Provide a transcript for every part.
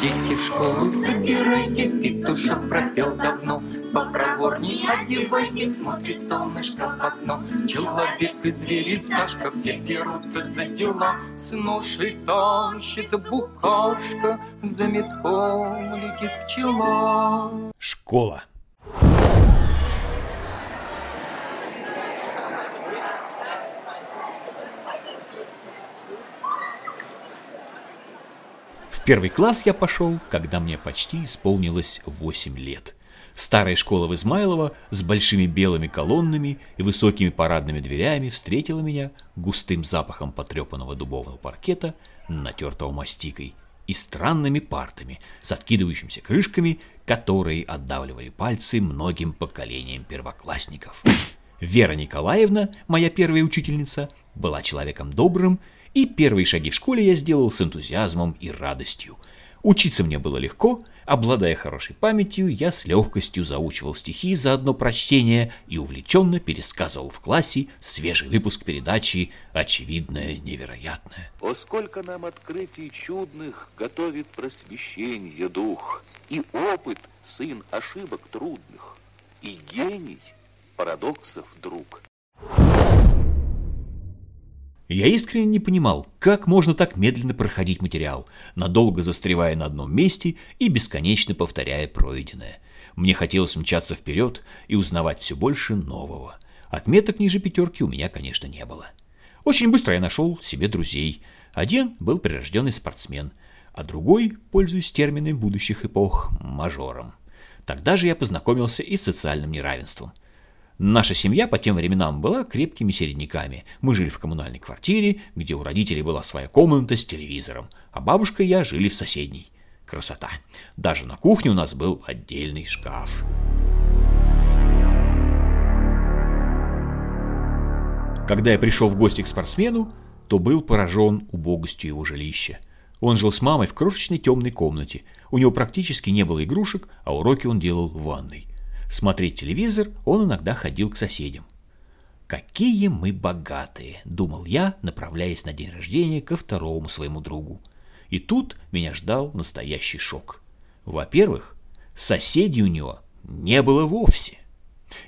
Дети в школу собирайтесь, петушок пропел давно. Попроворней одевайтесь, смотрит солнышко в окно. Человек и звери, пташка, все берутся за дела. С ношей тащится букашка, за метком летит пчела. Школа. В первый класс я пошел, когда мне почти исполнилось 8 лет. Старая школа в Измайлово с большими белыми колоннами и высокими парадными дверями встретила меня густым запахом потрепанного дубового паркета, натертого мастикой, и странными партами с откидывающимися крышками, которые отдавливали пальцы многим поколениям первоклассников. Вера Николаевна, моя первая учительница, была человеком добрым и первые шаги в школе я сделал с энтузиазмом и радостью. Учиться мне было легко, обладая хорошей памятью, я с легкостью заучивал стихи за одно прочтение и увлеченно пересказывал в классе свежий выпуск передачи «Очевидное невероятное». О, сколько нам открытий чудных готовит просвещение дух, И опыт — сын ошибок трудных, и гений — парадоксов друг. Я искренне не понимал, как можно так медленно проходить материал, надолго застревая на одном месте и бесконечно повторяя пройденное. Мне хотелось мчаться вперед и узнавать все больше нового. Отметок ниже пятерки у меня, конечно, не было. Очень быстро я нашел себе друзей. Один был прирожденный спортсмен, а другой, пользуясь терминами будущих эпох, мажором. Тогда же я познакомился и с социальным неравенством – Наша семья по тем временам была крепкими середняками. Мы жили в коммунальной квартире, где у родителей была своя комната с телевизором, а бабушка и я жили в соседней. Красота. Даже на кухне у нас был отдельный шкаф. Когда я пришел в гости к спортсмену, то был поражен убогостью его жилища. Он жил с мамой в крошечной темной комнате. У него практически не было игрушек, а уроки он делал в ванной. Смотреть телевизор он иногда ходил к соседям. «Какие мы богатые!» – думал я, направляясь на день рождения ко второму своему другу. И тут меня ждал настоящий шок. Во-первых, соседей у него не было вовсе.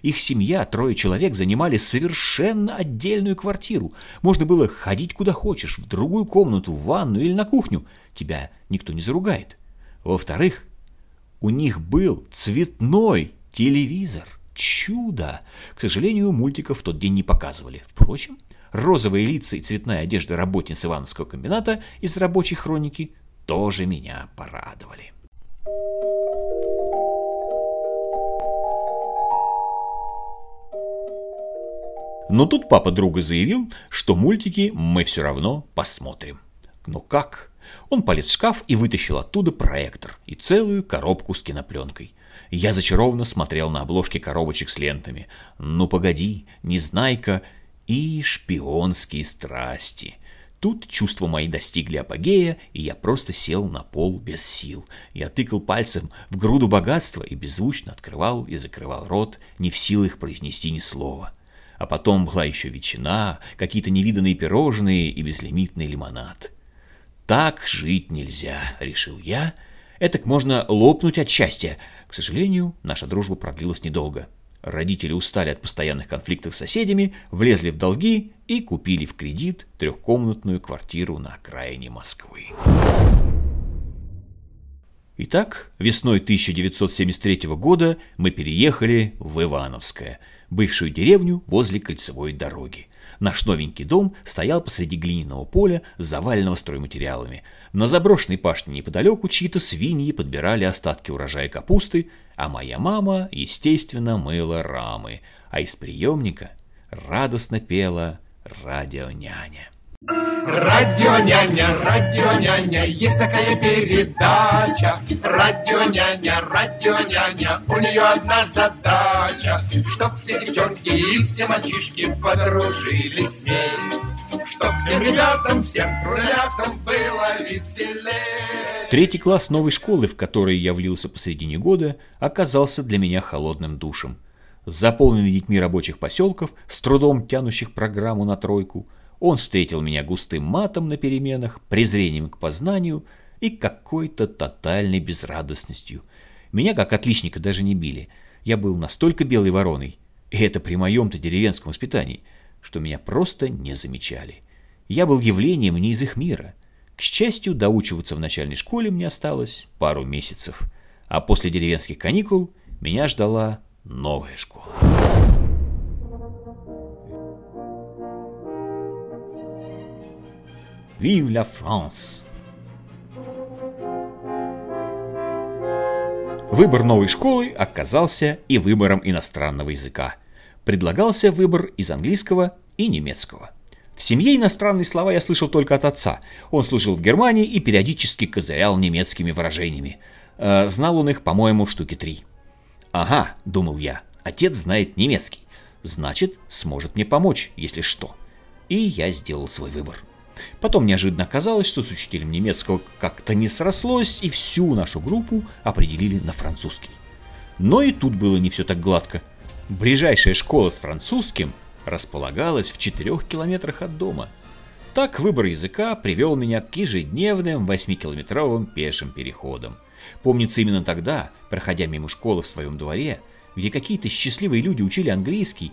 Их семья, трое человек, занимали совершенно отдельную квартиру. Можно было ходить куда хочешь, в другую комнату, в ванну или на кухню. Тебя никто не заругает. Во-вторых, у них был цветной Телевизор. Чудо! К сожалению, мультиков в тот день не показывали. Впрочем, розовые лица и цветная одежда работниц Ивановского комбината из рабочей хроники тоже меня порадовали. Но тут папа друга заявил, что мультики мы все равно посмотрим. Но как? Он полез в шкаф и вытащил оттуда проектор и целую коробку с кинопленкой. Я зачарованно смотрел на обложки коробочек с лентами. «Ну погоди, Незнайка» и «Шпионские страсти». Тут чувства мои достигли апогея, и я просто сел на пол без сил. Я тыкал пальцем в груду богатства и беззвучно открывал и закрывал рот, не в силах произнести ни слова. А потом была еще ветчина, какие-то невиданные пирожные и безлимитный лимонад. «Так жить нельзя», — решил я, — Этак можно лопнуть от счастья. К сожалению, наша дружба продлилась недолго. Родители устали от постоянных конфликтов с соседями, влезли в долги и купили в кредит трехкомнатную квартиру на окраине Москвы. Итак, весной 1973 года мы переехали в Ивановское, бывшую деревню возле кольцевой дороги. Наш новенький дом стоял посреди глиняного поля, заваленного стройматериалами. На заброшенной пашне неподалеку чьи-то свиньи подбирали остатки урожая капусты, а моя мама, естественно, мыла рамы, а из приемника радостно пела радионяня. Радио няня, радио няня, есть такая передача. Радио няня, радио няня, у нее одна задача, чтоб все девчонки и все мальчишки подружились с ней. Чтоб всем ребятам, всем кролятам было веселее. Третий класс новой школы, в которой я влился посредине года, оказался для меня холодным душем. Заполненный детьми рабочих поселков, с трудом тянущих программу на тройку – он встретил меня густым матом на переменах, презрением к познанию и какой-то тотальной безрадостностью. Меня, как отличника, даже не били. Я был настолько белой вороной, и это при моем-то деревенском воспитании, что меня просто не замечали. Я был явлением не из их мира. К счастью, доучиваться в начальной школе мне осталось пару месяцев, а после деревенских каникул меня ждала новая школа. Vive la France! Выбор новой школы оказался и выбором иностранного языка. Предлагался выбор из английского и немецкого. В семье иностранные слова я слышал только от отца. Он служил в Германии и периодически козырял немецкими выражениями. Э, знал он их, по-моему, штуки три. «Ага», — думал я, — «отец знает немецкий. Значит, сможет мне помочь, если что». И я сделал свой выбор. Потом неожиданно оказалось, что с учителем немецкого как-то не срослось, и всю нашу группу определили на французский. Но и тут было не все так гладко. Ближайшая школа с французским располагалась в четырех километрах от дома. Так выбор языка привел меня к ежедневным восьмикилометровым пешим переходам. Помнится, именно тогда, проходя мимо школы в своем дворе, где какие-то счастливые люди учили английский,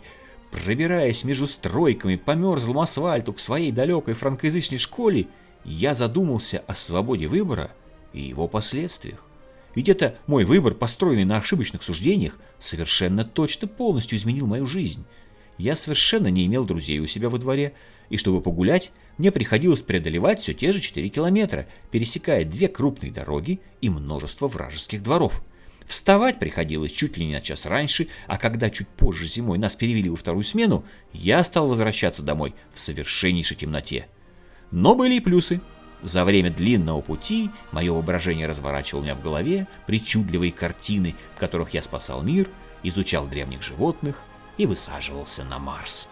Пробираясь между стройками по мерзлому асфальту к своей далекой франкоязычной школе, я задумался о свободе выбора и его последствиях. Ведь это мой выбор, построенный на ошибочных суждениях, совершенно точно полностью изменил мою жизнь. Я совершенно не имел друзей у себя во дворе, и чтобы погулять, мне приходилось преодолевать все те же 4 километра, пересекая две крупные дороги и множество вражеских дворов. Вставать приходилось чуть ли не на час раньше, а когда чуть позже зимой нас перевели во вторую смену, я стал возвращаться домой в совершеннейшей темноте. Но были и плюсы. За время длинного пути мое воображение разворачивало у меня в голове причудливые картины, в которых я спасал мир, изучал древних животных и высаживался на Марс.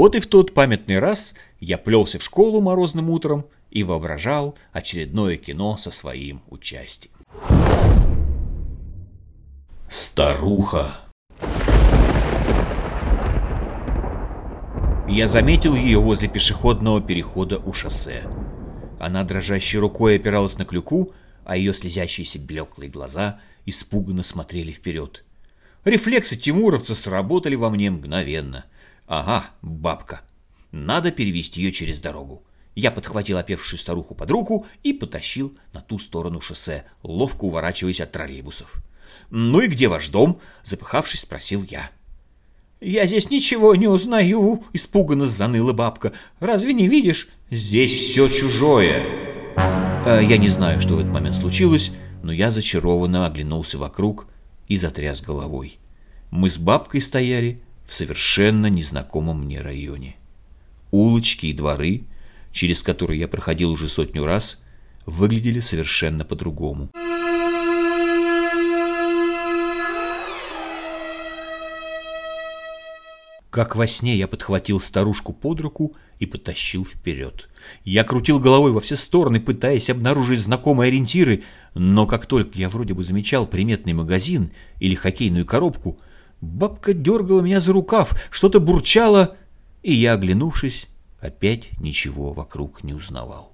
Вот и в тот памятный раз я плелся в школу морозным утром и воображал очередное кино со своим участием. Старуха. Я заметил ее возле пешеходного перехода у шоссе. Она дрожащей рукой опиралась на клюку, а ее слезящиеся блеклые глаза испуганно смотрели вперед. Рефлексы тимуровца сработали во мне мгновенно. Ага, бабка. Надо перевести ее через дорогу. Я подхватил опевшую старуху под руку и потащил на ту сторону шоссе, ловко уворачиваясь от троллейбусов. «Ну и где ваш дом?» — запыхавшись, спросил я. «Я здесь ничего не узнаю», — испуганно заныла бабка. «Разве не видишь? Здесь все чужое». А я не знаю, что в этот момент случилось, но я зачарованно оглянулся вокруг и затряс головой. Мы с бабкой стояли в совершенно незнакомом мне районе. Улочки и дворы, через которые я проходил уже сотню раз, выглядели совершенно по-другому. Как во сне я подхватил старушку под руку и потащил вперед. Я крутил головой во все стороны, пытаясь обнаружить знакомые ориентиры, но как только я вроде бы замечал приметный магазин или хоккейную коробку – Бабка дергала меня за рукав, что-то бурчала, и я, оглянувшись, опять ничего вокруг не узнавал.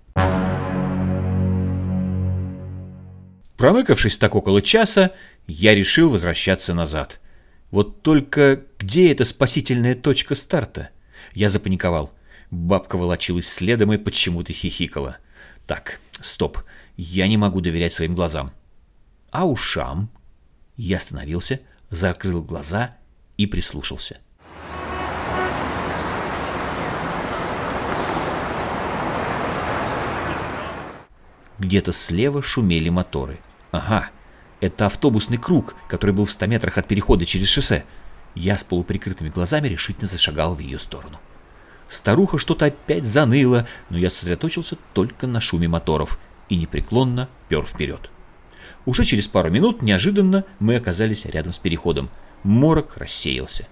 Промыкавшись так около часа, я решил возвращаться назад. Вот только где эта спасительная точка старта? Я запаниковал. Бабка волочилась следом и почему-то хихикала. Так, стоп, я не могу доверять своим глазам. А ушам? Я остановился, закрыл глаза и прислушался. Где-то слева шумели моторы. Ага, это автобусный круг, который был в 100 метрах от перехода через шоссе. Я с полуприкрытыми глазами решительно зашагал в ее сторону. Старуха что-то опять заныла, но я сосредоточился только на шуме моторов и непреклонно пер вперед. Уже через пару минут неожиданно мы оказались рядом с переходом. Морок рассеялся.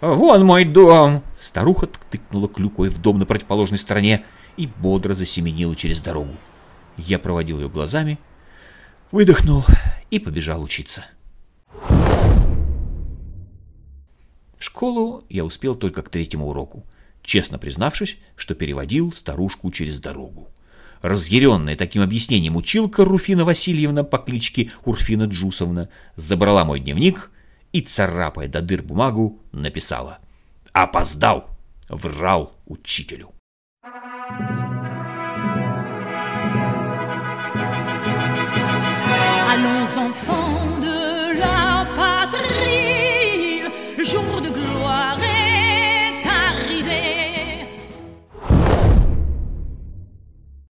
«Вон мой дом!» Старуха тыкнула клюкой в дом на противоположной стороне и бодро засеменила через дорогу. Я проводил ее глазами, выдохнул и побежал учиться. В школу я успел только к третьему уроку, честно признавшись, что переводил старушку через дорогу. Разъяренная таким объяснением училка Руфина Васильевна по кличке Урфина Джусовна забрала мой дневник и, царапая до дыр бумагу, написала «Опоздал!» Врал учителю. Allons enfants de la patrie, jour de